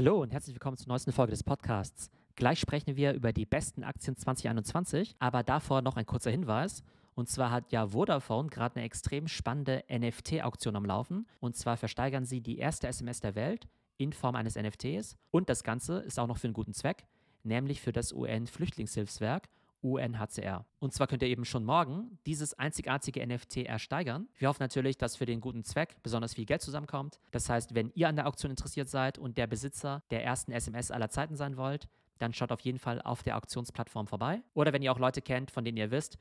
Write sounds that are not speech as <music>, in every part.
Hallo und herzlich willkommen zur neuesten Folge des Podcasts. Gleich sprechen wir über die besten Aktien 2021, aber davor noch ein kurzer Hinweis. Und zwar hat ja Vodafone gerade eine extrem spannende NFT-Auktion am Laufen. Und zwar versteigern sie die erste SMS der Welt in Form eines NFTs. Und das Ganze ist auch noch für einen guten Zweck, nämlich für das UN-Flüchtlingshilfswerk UNHCR. Und zwar könnt ihr eben schon morgen dieses einzigartige NFT ersteigern. Wir hoffen natürlich, dass für den guten Zweck besonders viel Geld zusammenkommt. Das heißt, wenn ihr an der Auktion interessiert seid und der Besitzer der ersten SMS aller Zeiten sein wollt, dann schaut auf jeden Fall auf der Auktionsplattform vorbei. Oder wenn ihr auch Leute kennt, von denen ihr wisst,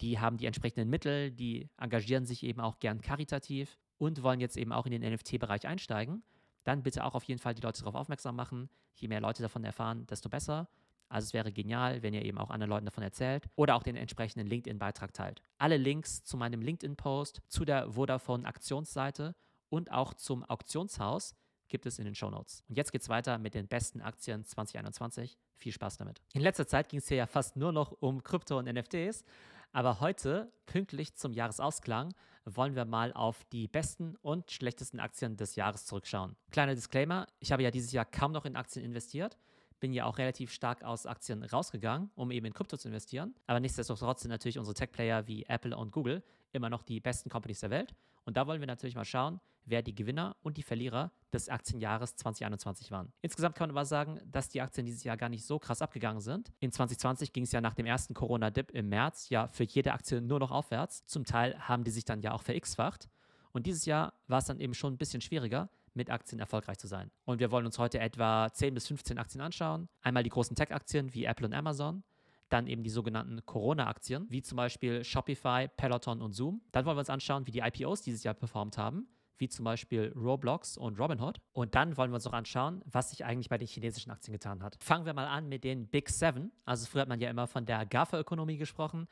die haben die entsprechenden Mittel, die engagieren sich eben auch gern karitativ und wollen jetzt eben auch in den NFT-Bereich einsteigen, dann bitte auch auf jeden Fall die Leute darauf aufmerksam machen. Je mehr Leute davon erfahren, desto besser. Also es wäre genial, wenn ihr eben auch anderen Leuten davon erzählt oder auch den entsprechenden LinkedIn-Beitrag teilt. Alle Links zu meinem LinkedIn-Post, zu der Vodafone-Aktionsseite und auch zum Auktionshaus gibt es in den Show Notes. Und jetzt geht's weiter mit den besten Aktien 2021. Viel Spaß damit. In letzter Zeit ging es hier ja fast nur noch um Krypto und NFTs, aber heute, pünktlich zum Jahresausklang, wollen wir mal auf die besten und schlechtesten Aktien des Jahres zurückschauen. Kleiner Disclaimer, ich habe ja dieses Jahr kaum noch in Aktien investiert bin ja auch relativ stark aus Aktien rausgegangen, um eben in Krypto zu investieren. Aber nichtsdestotrotz sind natürlich unsere Tech-Player wie Apple und Google immer noch die besten Companies der Welt. Und da wollen wir natürlich mal schauen, wer die Gewinner und die Verlierer des Aktienjahres 2021 waren. Insgesamt kann man aber sagen, dass die Aktien dieses Jahr gar nicht so krass abgegangen sind. In 2020 ging es ja nach dem ersten Corona-Dip im März ja für jede Aktie nur noch aufwärts. Zum Teil haben die sich dann ja auch verX-facht. Und dieses Jahr war es dann eben schon ein bisschen schwieriger, mit Aktien erfolgreich zu sein. Und wir wollen uns heute etwa 10 bis 15 Aktien anschauen. Einmal die großen Tech-Aktien wie Apple und Amazon, dann eben die sogenannten Corona-Aktien, wie zum Beispiel Shopify, Peloton und Zoom. Dann wollen wir uns anschauen, wie die IPOs dieses Jahr performt haben, wie zum Beispiel Roblox und Robinhood. Und dann wollen wir uns noch anschauen, was sich eigentlich bei den chinesischen Aktien getan hat. Fangen wir mal an mit den Big Seven. Also früher hat man ja immer von der GAFA-Ökonomie gesprochen.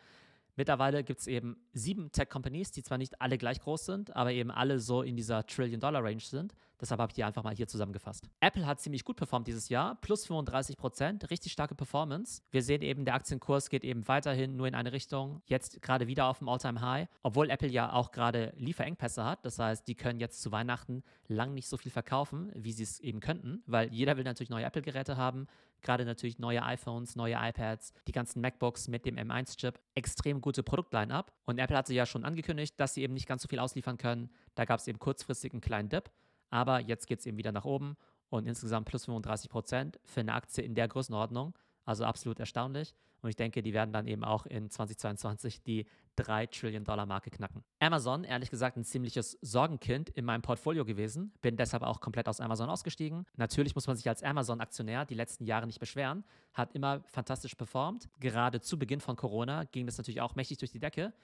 Mittlerweile gibt es eben sieben Tech-Companies, die zwar nicht alle gleich groß sind, aber eben alle so in dieser Trillion-Dollar-Range sind. Deshalb habe ich die einfach mal hier zusammengefasst. Apple hat ziemlich gut performt dieses Jahr, plus 35 Prozent, richtig starke Performance. Wir sehen eben, der Aktienkurs geht eben weiterhin nur in eine Richtung, jetzt gerade wieder auf dem All-Time-High, obwohl Apple ja auch gerade Lieferengpässe hat. Das heißt, die können jetzt zu Weihnachten lang nicht so viel verkaufen, wie sie es eben könnten, weil jeder will natürlich neue Apple-Geräte haben, gerade natürlich neue iPhones, neue iPads, die ganzen MacBooks mit dem M1-Chip. Extrem gute Produktline-up. Und Apple hatte ja schon angekündigt, dass sie eben nicht ganz so viel ausliefern können. Da gab es eben kurzfristig einen kleinen Dip. Aber jetzt geht es eben wieder nach oben und insgesamt plus 35 Prozent für eine Aktie in der Größenordnung. Also absolut erstaunlich. Und ich denke, die werden dann eben auch in 2022 die 3 Trillion Dollar Marke knacken. Amazon, ehrlich gesagt, ein ziemliches Sorgenkind in meinem Portfolio gewesen. Bin deshalb auch komplett aus Amazon ausgestiegen. Natürlich muss man sich als Amazon-Aktionär die letzten Jahre nicht beschweren. Hat immer fantastisch performt. Gerade zu Beginn von Corona ging das natürlich auch mächtig durch die Decke.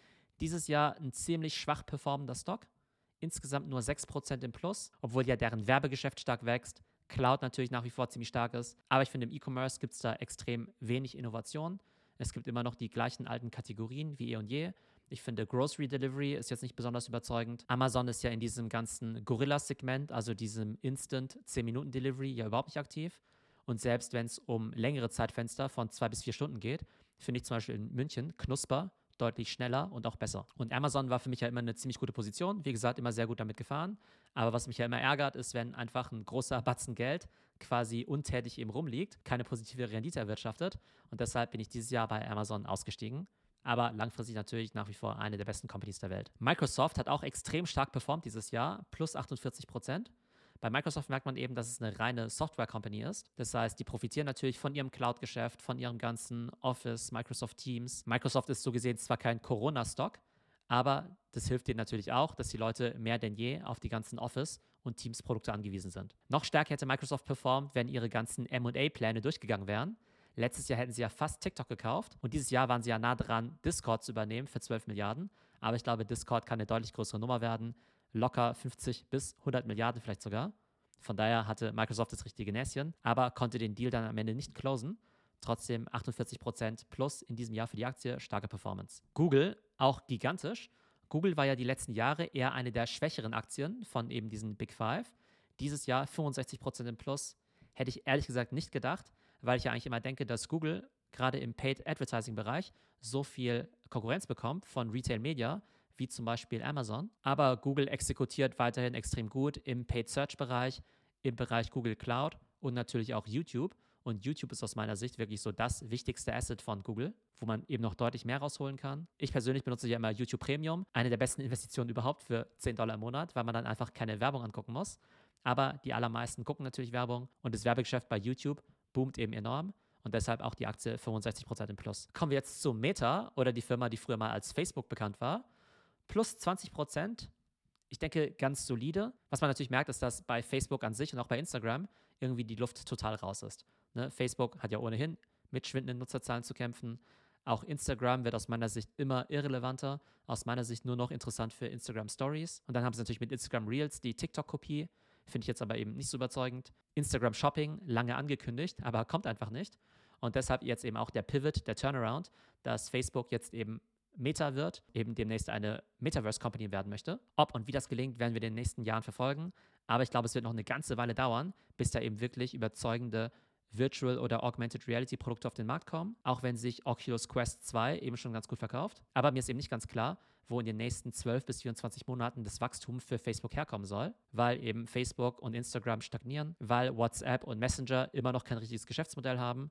Dieses Jahr ein ziemlich schwach performender Stock. Insgesamt nur 6% im Plus, obwohl ja deren Werbegeschäft stark wächst. Cloud natürlich nach wie vor ziemlich stark ist. Aber ich finde, im E-Commerce gibt es da extrem wenig Innovation. Es gibt immer noch die gleichen alten Kategorien wie eh und je. Ich finde, Grocery Delivery ist jetzt nicht besonders überzeugend. Amazon ist ja in diesem ganzen Gorilla-Segment, also diesem Instant 10-Minuten-Delivery, ja überhaupt nicht aktiv. Und selbst wenn es um längere Zeitfenster von zwei bis vier Stunden geht, finde ich zum Beispiel in München Knusper deutlich schneller und auch besser. Und Amazon war für mich ja immer eine ziemlich gute Position. Wie gesagt, immer sehr gut damit gefahren. Aber was mich ja immer ärgert, ist, wenn einfach ein großer Batzen Geld quasi untätig eben rumliegt, keine positive Rendite erwirtschaftet. Und deshalb bin ich dieses Jahr bei Amazon ausgestiegen. Aber langfristig natürlich nach wie vor eine der besten Companies der Welt. Microsoft hat auch extrem stark performt dieses Jahr, plus 48 Prozent. Bei Microsoft merkt man eben, dass es eine reine Software-Company ist. Das heißt, die profitieren natürlich von ihrem Cloud-Geschäft, von ihrem ganzen Office, Microsoft Teams. Microsoft ist so gesehen zwar kein Corona-Stock, aber das hilft denen natürlich auch, dass die Leute mehr denn je auf die ganzen Office- und Teams-Produkte angewiesen sind. Noch stärker hätte Microsoft performt, wenn ihre ganzen MA-Pläne durchgegangen wären. Letztes Jahr hätten sie ja fast TikTok gekauft und dieses Jahr waren sie ja nah dran, Discord zu übernehmen für 12 Milliarden. Aber ich glaube, Discord kann eine deutlich größere Nummer werden. Locker 50 bis 100 Milliarden vielleicht sogar. Von daher hatte Microsoft das richtige Näschen, aber konnte den Deal dann am Ende nicht closen. Trotzdem 48% plus in diesem Jahr für die Aktie, starke Performance. Google, auch gigantisch. Google war ja die letzten Jahre eher eine der schwächeren Aktien von eben diesen Big Five. Dieses Jahr 65% im Plus. Hätte ich ehrlich gesagt nicht gedacht, weil ich ja eigentlich immer denke, dass Google gerade im Paid Advertising Bereich so viel Konkurrenz bekommt von Retail Media, wie zum Beispiel Amazon. Aber Google exekutiert weiterhin extrem gut im Paid Search Bereich, im Bereich Google Cloud und natürlich auch YouTube. Und YouTube ist aus meiner Sicht wirklich so das wichtigste Asset von Google, wo man eben noch deutlich mehr rausholen kann. Ich persönlich benutze ja immer YouTube Premium, eine der besten Investitionen überhaupt für 10 Dollar im Monat, weil man dann einfach keine Werbung angucken muss. Aber die allermeisten gucken natürlich Werbung und das Werbegeschäft bei YouTube boomt eben enorm und deshalb auch die Aktie 65% im Plus. Kommen wir jetzt zu Meta oder die Firma, die früher mal als Facebook bekannt war. Plus 20%. Ich denke, ganz solide. Was man natürlich merkt, ist, dass bei Facebook an sich und auch bei Instagram irgendwie die Luft total raus ist. Ne? Facebook hat ja ohnehin mit schwindenden Nutzerzahlen zu kämpfen. Auch Instagram wird aus meiner Sicht immer irrelevanter. Aus meiner Sicht nur noch interessant für Instagram Stories. Und dann haben sie natürlich mit Instagram Reels die TikTok-Kopie. Finde ich jetzt aber eben nicht so überzeugend. Instagram Shopping, lange angekündigt, aber kommt einfach nicht. Und deshalb jetzt eben auch der Pivot, der Turnaround, dass Facebook jetzt eben Meta wird, eben demnächst eine Metaverse Company werden möchte. Ob und wie das gelingt, werden wir in den nächsten Jahren verfolgen. Aber ich glaube, es wird noch eine ganze Weile dauern, bis da eben wirklich überzeugende Virtual oder Augmented Reality Produkte auf den Markt kommen, auch wenn sich Oculus Quest 2 eben schon ganz gut verkauft. Aber mir ist eben nicht ganz klar, wo in den nächsten 12 bis 24 Monaten das Wachstum für Facebook herkommen soll, weil eben Facebook und Instagram stagnieren, weil WhatsApp und Messenger immer noch kein richtiges Geschäftsmodell haben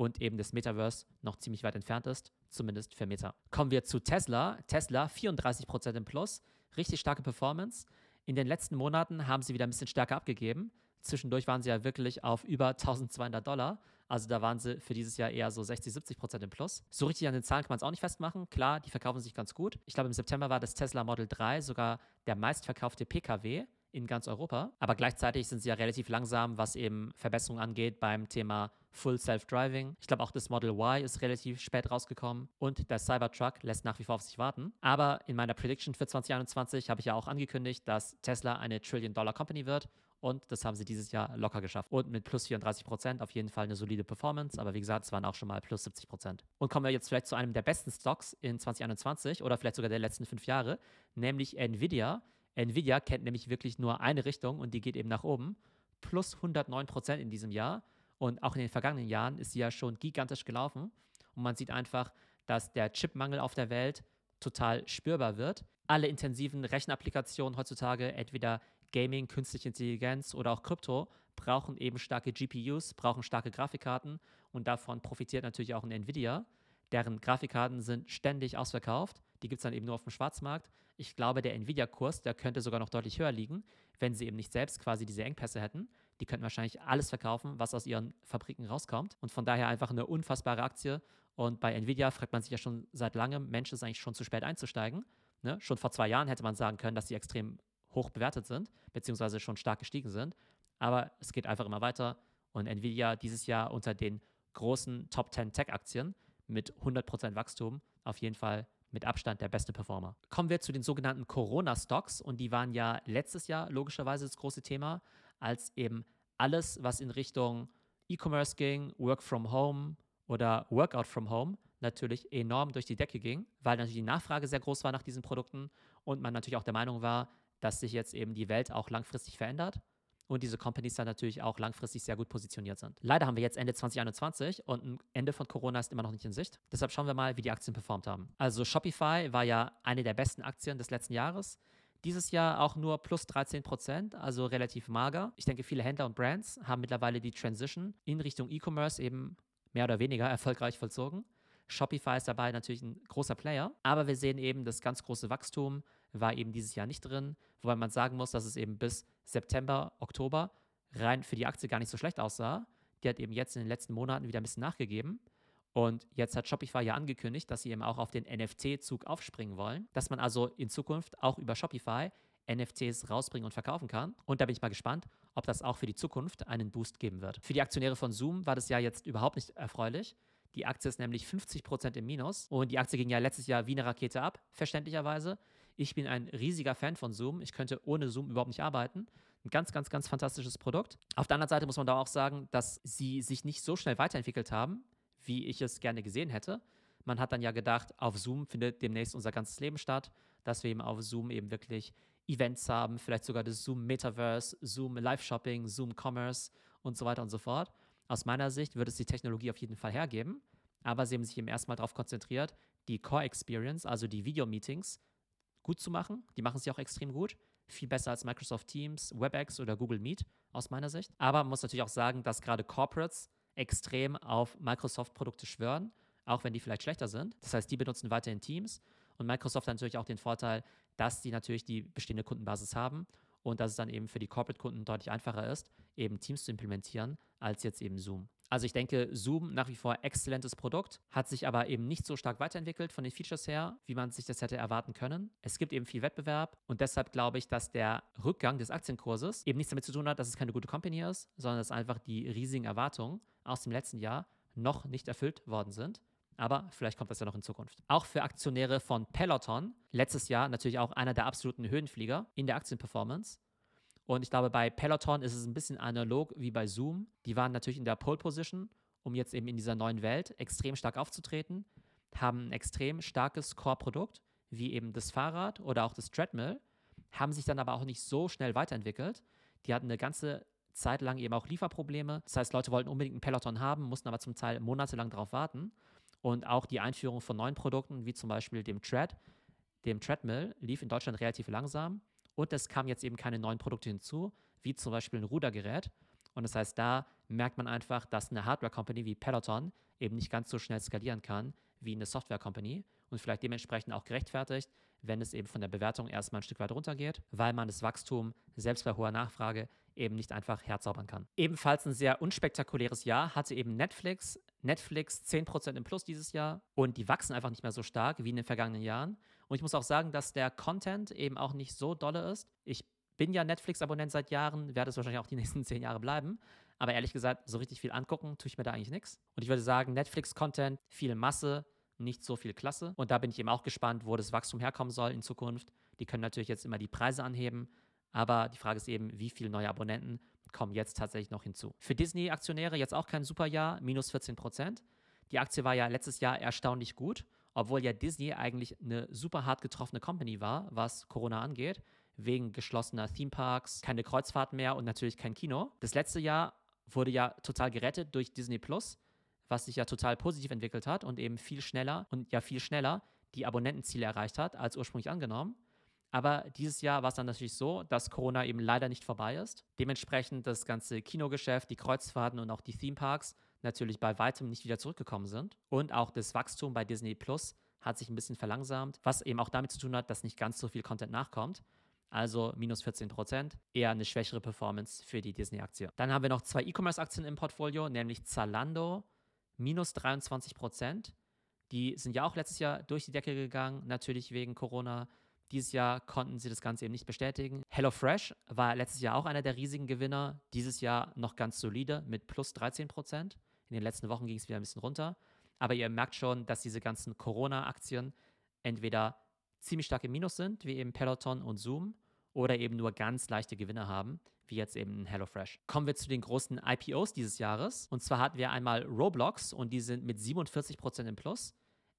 und eben das Metaverse noch ziemlich weit entfernt ist, zumindest für Meta. Kommen wir zu Tesla. Tesla 34% im Plus, richtig starke Performance. In den letzten Monaten haben sie wieder ein bisschen stärker abgegeben. Zwischendurch waren sie ja wirklich auf über 1200 Dollar. Also da waren sie für dieses Jahr eher so 60, 70 Prozent im Plus. So richtig an den Zahlen kann man es auch nicht festmachen. Klar, die verkaufen sich ganz gut. Ich glaube, im September war das Tesla Model 3 sogar der meistverkaufte PKW in ganz Europa. Aber gleichzeitig sind sie ja relativ langsam, was eben Verbesserungen angeht beim Thema Full Self-Driving. Ich glaube auch das Model Y ist relativ spät rausgekommen und der Cybertruck lässt nach wie vor auf sich warten. Aber in meiner Prediction für 2021 habe ich ja auch angekündigt, dass Tesla eine Trillion-Dollar-Company wird und das haben sie dieses Jahr locker geschafft. Und mit plus 34 Prozent auf jeden Fall eine solide Performance. Aber wie gesagt, es waren auch schon mal plus 70 Prozent. Und kommen wir jetzt vielleicht zu einem der besten Stocks in 2021 oder vielleicht sogar der letzten fünf Jahre, nämlich Nvidia. Nvidia kennt nämlich wirklich nur eine Richtung und die geht eben nach oben. Plus 109 Prozent in diesem Jahr. Und auch in den vergangenen Jahren ist sie ja schon gigantisch gelaufen. Und man sieht einfach, dass der Chipmangel auf der Welt total spürbar wird. Alle intensiven Rechenapplikationen heutzutage, entweder Gaming, künstliche Intelligenz oder auch Krypto, brauchen eben starke GPUs, brauchen starke Grafikkarten und davon profitiert natürlich auch ein Nvidia. Deren Grafikkarten sind ständig ausverkauft. Die gibt es dann eben nur auf dem Schwarzmarkt. Ich glaube, der Nvidia-Kurs, der könnte sogar noch deutlich höher liegen, wenn sie eben nicht selbst quasi diese Engpässe hätten. Die könnten wahrscheinlich alles verkaufen, was aus ihren Fabriken rauskommt. Und von daher einfach eine unfassbare Aktie. Und bei Nvidia fragt man sich ja schon seit langem, Mensch, ist eigentlich schon zu spät einzusteigen. Ne? Schon vor zwei Jahren hätte man sagen können, dass sie extrem hoch bewertet sind, beziehungsweise schon stark gestiegen sind. Aber es geht einfach immer weiter. Und Nvidia dieses Jahr unter den großen Top 10 Tech-Aktien mit 100% Wachstum auf jeden Fall mit Abstand der beste Performer. Kommen wir zu den sogenannten Corona-Stocks und die waren ja letztes Jahr logischerweise das große Thema, als eben alles, was in Richtung E-Commerce ging, Work from Home oder Workout from Home, natürlich enorm durch die Decke ging, weil natürlich die Nachfrage sehr groß war nach diesen Produkten und man natürlich auch der Meinung war, dass sich jetzt eben die Welt auch langfristig verändert und diese Companies dann natürlich auch langfristig sehr gut positioniert sind. Leider haben wir jetzt Ende 2021 und ein Ende von Corona ist immer noch nicht in Sicht. Deshalb schauen wir mal, wie die Aktien performt haben. Also Shopify war ja eine der besten Aktien des letzten Jahres. Dieses Jahr auch nur plus 13 Prozent, also relativ mager. Ich denke, viele Händler und Brands haben mittlerweile die Transition in Richtung E-Commerce eben mehr oder weniger <laughs> erfolgreich vollzogen. Shopify ist dabei natürlich ein großer Player, aber wir sehen eben, das ganz große Wachstum war eben dieses Jahr nicht drin, wobei man sagen muss, dass es eben bis September, Oktober rein für die Aktie gar nicht so schlecht aussah. Die hat eben jetzt in den letzten Monaten wieder ein bisschen nachgegeben. Und jetzt hat Shopify ja angekündigt, dass sie eben auch auf den NFT-Zug aufspringen wollen, dass man also in Zukunft auch über Shopify NFTs rausbringen und verkaufen kann. Und da bin ich mal gespannt, ob das auch für die Zukunft einen Boost geben wird. Für die Aktionäre von Zoom war das ja jetzt überhaupt nicht erfreulich. Die Aktie ist nämlich 50% im Minus und die Aktie ging ja letztes Jahr wie eine Rakete ab, verständlicherweise. Ich bin ein riesiger Fan von Zoom. Ich könnte ohne Zoom überhaupt nicht arbeiten. Ein ganz, ganz, ganz fantastisches Produkt. Auf der anderen Seite muss man da auch sagen, dass sie sich nicht so schnell weiterentwickelt haben, wie ich es gerne gesehen hätte. Man hat dann ja gedacht, auf Zoom findet demnächst unser ganzes Leben statt, dass wir eben auf Zoom eben wirklich Events haben, vielleicht sogar das Zoom Metaverse, Zoom Live Shopping, Zoom Commerce und so weiter und so fort. Aus meiner Sicht würde es die Technologie auf jeden Fall hergeben, aber sie haben sich eben erstmal darauf konzentriert, die Core Experience, also die Video-Meetings, gut zu machen. Die machen sie auch extrem gut. viel besser als Microsoft Teams, WebEx oder Google Meet aus meiner Sicht. Aber man muss natürlich auch sagen, dass gerade Corporates extrem auf Microsoft-Produkte schwören, auch wenn die vielleicht schlechter sind. Das heißt, die benutzen weiterhin Teams und Microsoft hat natürlich auch den Vorteil, dass die natürlich die bestehende Kundenbasis haben und dass es dann eben für die Corporate-Kunden deutlich einfacher ist, eben Teams zu implementieren, als jetzt eben Zoom. Also ich denke, Zoom nach wie vor exzellentes Produkt, hat sich aber eben nicht so stark weiterentwickelt von den Features her, wie man sich das hätte erwarten können. Es gibt eben viel Wettbewerb und deshalb glaube ich, dass der Rückgang des Aktienkurses eben nichts damit zu tun hat, dass es keine gute Company ist, sondern dass einfach die riesigen Erwartungen aus dem letzten Jahr noch nicht erfüllt worden sind. Aber vielleicht kommt das ja noch in Zukunft. Auch für Aktionäre von Peloton, letztes Jahr natürlich auch einer der absoluten Höhenflieger in der Aktienperformance. Und ich glaube, bei Peloton ist es ein bisschen analog wie bei Zoom. Die waren natürlich in der Pole Position, um jetzt eben in dieser neuen Welt extrem stark aufzutreten, haben ein extrem starkes Core-Produkt, wie eben das Fahrrad oder auch das Treadmill, haben sich dann aber auch nicht so schnell weiterentwickelt. Die hatten eine ganze Zeit lang eben auch Lieferprobleme. Das heißt, Leute wollten unbedingt einen Peloton haben, mussten aber zum Teil monatelang darauf warten. Und auch die Einführung von neuen Produkten, wie zum Beispiel dem Tread, dem Treadmill, lief in Deutschland relativ langsam. Und es kamen jetzt eben keine neuen Produkte hinzu, wie zum Beispiel ein Rudergerät. Und das heißt, da merkt man einfach, dass eine Hardware-Company wie Peloton eben nicht ganz so schnell skalieren kann wie eine Software-Company und vielleicht dementsprechend auch gerechtfertigt, wenn es eben von der Bewertung erstmal ein Stück weit runtergeht, weil man das Wachstum selbst bei hoher Nachfrage eben nicht einfach herzaubern kann. Ebenfalls ein sehr unspektakuläres Jahr hatte eben Netflix. Netflix 10% im Plus dieses Jahr und die wachsen einfach nicht mehr so stark wie in den vergangenen Jahren. Und ich muss auch sagen, dass der Content eben auch nicht so dolle ist. Ich bin ja Netflix-Abonnent seit Jahren, werde es wahrscheinlich auch die <laughs> nächsten zehn Jahre bleiben. Aber ehrlich gesagt, so richtig viel angucken tue ich mir da eigentlich nichts. Und ich würde sagen, Netflix-Content, viel Masse, nicht so viel Klasse. Und da bin ich eben auch gespannt, wo das Wachstum herkommen soll in Zukunft. Die können natürlich jetzt immer die Preise anheben, aber die Frage ist eben, wie viele neue Abonnenten kommen jetzt tatsächlich noch hinzu. Für Disney-Aktionäre jetzt auch kein super Jahr, minus 14 Prozent. Die Aktie war ja letztes Jahr erstaunlich gut, obwohl ja Disney eigentlich eine super hart getroffene Company war, was Corona angeht, wegen geschlossener Themeparks, keine Kreuzfahrten mehr und natürlich kein Kino. Das letzte Jahr wurde ja total gerettet durch Disney Plus was sich ja total positiv entwickelt hat und eben viel schneller und ja viel schneller die Abonnentenziele erreicht hat, als ursprünglich angenommen. Aber dieses Jahr war es dann natürlich so, dass Corona eben leider nicht vorbei ist. Dementsprechend das ganze Kinogeschäft, die Kreuzfahrten und auch die Themeparks natürlich bei weitem nicht wieder zurückgekommen sind. Und auch das Wachstum bei Disney Plus hat sich ein bisschen verlangsamt, was eben auch damit zu tun hat, dass nicht ganz so viel Content nachkommt. Also minus 14 Prozent, eher eine schwächere Performance für die Disney-Aktie. Dann haben wir noch zwei E-Commerce-Aktien im Portfolio, nämlich Zalando minus 23 Prozent. Die sind ja auch letztes Jahr durch die Decke gegangen, natürlich wegen Corona. Dieses Jahr konnten sie das Ganze eben nicht bestätigen. HelloFresh war letztes Jahr auch einer der riesigen Gewinner. Dieses Jahr noch ganz solide mit plus 13 Prozent. In den letzten Wochen ging es wieder ein bisschen runter. Aber ihr merkt schon, dass diese ganzen Corona-Aktien entweder ziemlich stark im Minus sind, wie eben Peloton und Zoom, oder eben nur ganz leichte Gewinne haben, wie jetzt eben HelloFresh. Kommen wir zu den großen IPOs dieses Jahres. Und zwar hatten wir einmal Roblox und die sind mit 47% im Plus.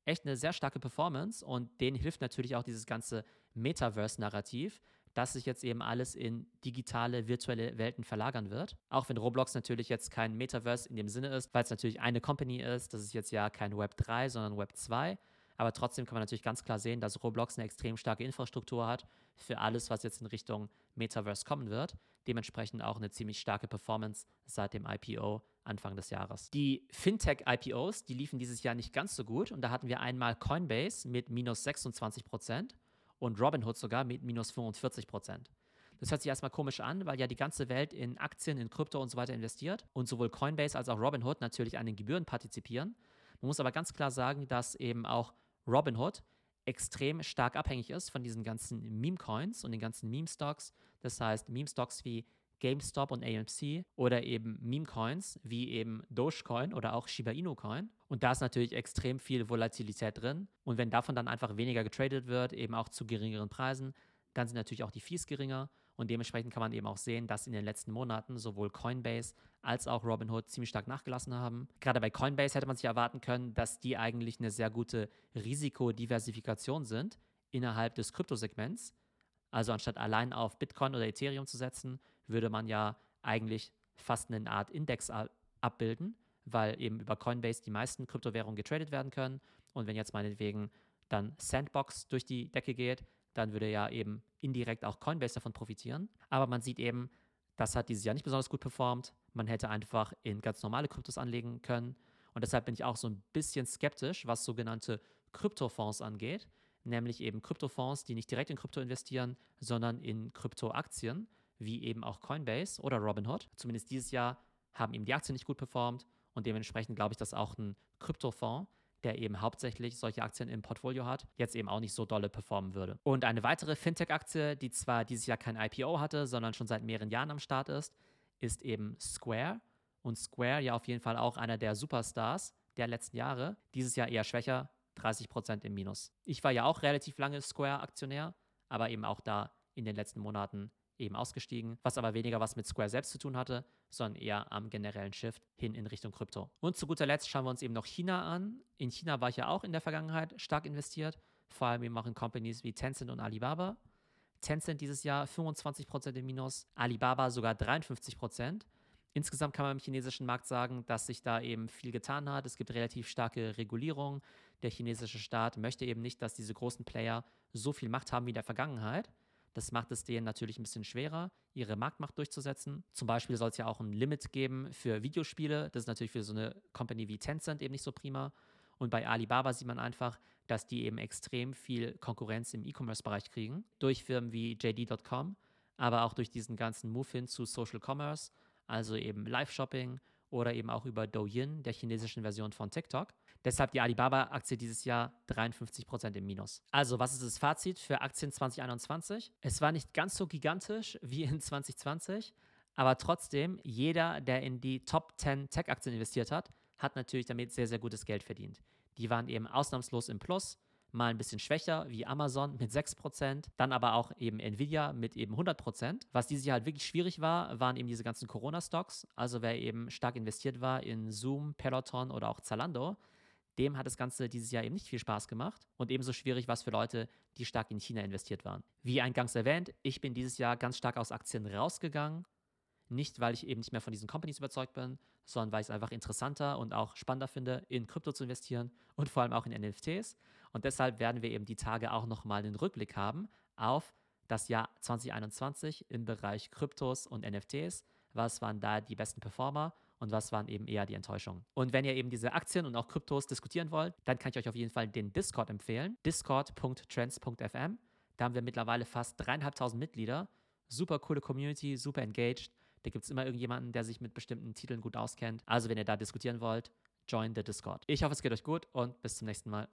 Echt eine sehr starke Performance und denen hilft natürlich auch dieses ganze Metaverse-Narrativ, dass sich jetzt eben alles in digitale, virtuelle Welten verlagern wird. Auch wenn Roblox natürlich jetzt kein Metaverse in dem Sinne ist, weil es natürlich eine Company ist. Das ist jetzt ja kein Web 3, sondern Web 2. Aber trotzdem kann man natürlich ganz klar sehen, dass Roblox eine extrem starke Infrastruktur hat für alles, was jetzt in Richtung Metaverse kommen wird. Dementsprechend auch eine ziemlich starke Performance seit dem IPO Anfang des Jahres. Die Fintech-IPOs, die liefen dieses Jahr nicht ganz so gut. Und da hatten wir einmal Coinbase mit minus 26 Prozent und Robinhood sogar mit minus 45 Prozent. Das hört sich erstmal komisch an, weil ja die ganze Welt in Aktien, in Krypto und so weiter investiert und sowohl Coinbase als auch Robinhood natürlich an den Gebühren partizipieren. Man muss aber ganz klar sagen, dass eben auch Robinhood extrem stark abhängig ist von diesen ganzen Meme-Coins und den ganzen Meme-Stocks. Das heißt, Meme-Stocks wie GameStop und AMC oder eben Meme-Coins wie eben Dogecoin oder auch Shiba Inu Coin. Und da ist natürlich extrem viel Volatilität drin. Und wenn davon dann einfach weniger getradet wird, eben auch zu geringeren Preisen, dann sind natürlich auch die Fees geringer. Und dementsprechend kann man eben auch sehen, dass in den letzten Monaten sowohl Coinbase als auch Robinhood ziemlich stark nachgelassen haben. Gerade bei Coinbase hätte man sich erwarten können, dass die eigentlich eine sehr gute Risikodiversifikation sind innerhalb des Kryptosegments. Also anstatt allein auf Bitcoin oder Ethereum zu setzen, würde man ja eigentlich fast eine Art Index abbilden, weil eben über Coinbase die meisten Kryptowährungen getradet werden können. Und wenn jetzt meinetwegen dann Sandbox durch die Decke geht, dann würde ja eben indirekt auch Coinbase davon profitieren. Aber man sieht eben, das hat dieses Jahr nicht besonders gut performt. Man hätte einfach in ganz normale Kryptos anlegen können. Und deshalb bin ich auch so ein bisschen skeptisch, was sogenannte Kryptofonds angeht, nämlich eben Kryptofonds, die nicht direkt in Krypto investieren, sondern in Kryptoaktien, wie eben auch Coinbase oder Robinhood. Zumindest dieses Jahr haben eben die Aktien nicht gut performt und dementsprechend glaube ich, dass auch ein Kryptofonds der eben hauptsächlich solche Aktien im Portfolio hat, jetzt eben auch nicht so dolle performen würde. Und eine weitere Fintech-Aktie, die zwar dieses Jahr kein IPO hatte, sondern schon seit mehreren Jahren am Start ist, ist eben Square. Und Square ja auf jeden Fall auch einer der Superstars der letzten Jahre. Dieses Jahr eher schwächer, 30% im Minus. Ich war ja auch relativ lange Square-Aktionär, aber eben auch da in den letzten Monaten eben ausgestiegen, was aber weniger was mit Square selbst zu tun hatte, sondern eher am generellen Shift hin in Richtung Krypto. Und zu guter Letzt schauen wir uns eben noch China an. In China war ich ja auch in der Vergangenheit stark investiert, vor allem eben auch in Companies wie Tencent und Alibaba. Tencent dieses Jahr 25% im Minus, Alibaba sogar 53%. Insgesamt kann man im chinesischen Markt sagen, dass sich da eben viel getan hat. Es gibt relativ starke Regulierung. Der chinesische Staat möchte eben nicht, dass diese großen Player so viel Macht haben wie in der Vergangenheit. Das macht es denen natürlich ein bisschen schwerer, ihre Marktmacht durchzusetzen. Zum Beispiel soll es ja auch ein Limit geben für Videospiele. Das ist natürlich für so eine Company wie Tencent eben nicht so prima. Und bei Alibaba sieht man einfach, dass die eben extrem viel Konkurrenz im E-Commerce-Bereich kriegen. Durch Firmen wie JD.com, aber auch durch diesen ganzen Move hin zu Social Commerce, also eben Live-Shopping oder eben auch über Douyin, der chinesischen Version von TikTok. Deshalb die Alibaba-Aktie dieses Jahr 53% im Minus. Also, was ist das Fazit für Aktien 2021? Es war nicht ganz so gigantisch wie in 2020, aber trotzdem, jeder, der in die Top 10 Tech-Aktien investiert hat, hat natürlich damit sehr, sehr gutes Geld verdient. Die waren eben ausnahmslos im Plus mal ein bisschen schwächer wie Amazon mit 6%, dann aber auch eben Nvidia mit eben 100%. Was dieses Jahr halt wirklich schwierig war, waren eben diese ganzen Corona-Stocks. Also wer eben stark investiert war in Zoom, Peloton oder auch Zalando, dem hat das Ganze dieses Jahr eben nicht viel Spaß gemacht und ebenso schwierig war es für Leute, die stark in China investiert waren. Wie eingangs erwähnt, ich bin dieses Jahr ganz stark aus Aktien rausgegangen. Nicht, weil ich eben nicht mehr von diesen Companies überzeugt bin, sondern weil ich es einfach interessanter und auch spannender finde, in Krypto zu investieren und vor allem auch in NFTs. Und deshalb werden wir eben die Tage auch nochmal einen Rückblick haben auf das Jahr 2021 im Bereich Kryptos und NFTs. Was waren da die besten Performer und was waren eben eher die Enttäuschungen. Und wenn ihr eben diese Aktien und auch Kryptos diskutieren wollt, dann kann ich euch auf jeden Fall den Discord empfehlen. Discord.trends.fm. Da haben wir mittlerweile fast dreieinhalbtausend Mitglieder. Super coole Community, super engaged. Da gibt es immer irgendjemanden, der sich mit bestimmten Titeln gut auskennt. Also wenn ihr da diskutieren wollt, join the Discord. Ich hoffe, es geht euch gut und bis zum nächsten Mal.